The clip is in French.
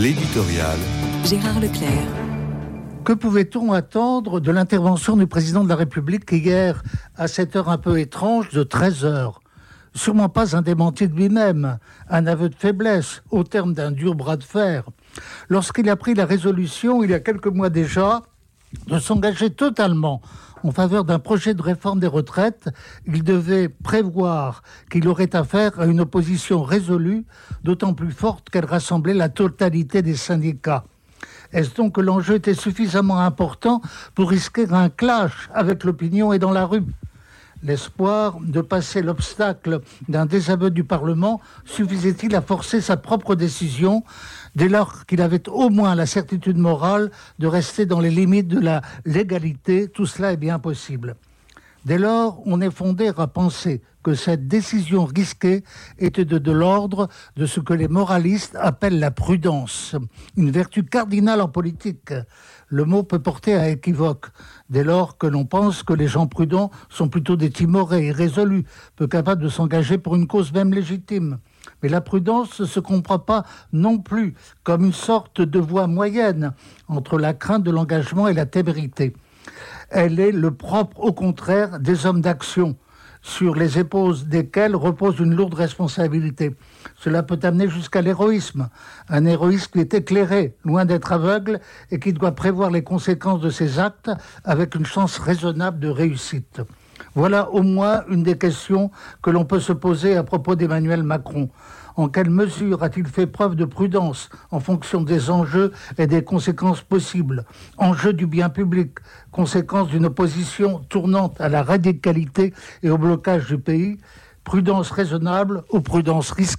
L'éditorial. Gérard Leclerc. Que pouvait-on attendre de l'intervention du président de la République hier, à cette heure un peu étrange de 13 heures? Sûrement pas un démenti de lui-même, un aveu de faiblesse, au terme d'un dur bras de fer. Lorsqu'il a pris la résolution, il y a quelques mois déjà, de s'engager totalement en faveur d'un projet de réforme des retraites, il devait prévoir qu'il aurait affaire à une opposition résolue, d'autant plus forte qu'elle rassemblait la totalité des syndicats. Est-ce donc que l'enjeu était suffisamment important pour risquer un clash avec l'opinion et dans la rue? L'espoir de passer l'obstacle d'un désaveu du Parlement suffisait-il à forcer sa propre décision dès lors qu'il avait au moins la certitude morale de rester dans les limites de la légalité? Tout cela est bien possible. Dès lors, on est fondé à penser que cette décision risquée était de, l'ordre de ce que les moralistes appellent la prudence, une vertu cardinale en politique. Le mot peut porter à équivoque, dès lors que l'on pense que les gens prudents sont plutôt des timorés, irrésolus, peu capables de s'engager pour une cause même légitime. Mais la prudence ne se comprend pas non plus comme une sorte de voie moyenne entre la crainte de l'engagement et la témérité. Elle est le propre, au contraire, des hommes d'action, sur les épaules desquels repose une lourde responsabilité. Cela peut amener jusqu'à l'héroïsme, un héroïsme qui est éclairé, loin d'être aveugle, et qui doit prévoir les conséquences de ses actes avec une chance raisonnable de réussite. Voilà au moins une des questions que l'on peut se poser à propos d'Emmanuel Macron. En quelle mesure a-t-il fait preuve de prudence en fonction des enjeux et des conséquences possibles? Enjeux du bien public, conséquences d'une opposition tournante à la radicalité et au blocage du pays, prudence raisonnable ou prudence risquée?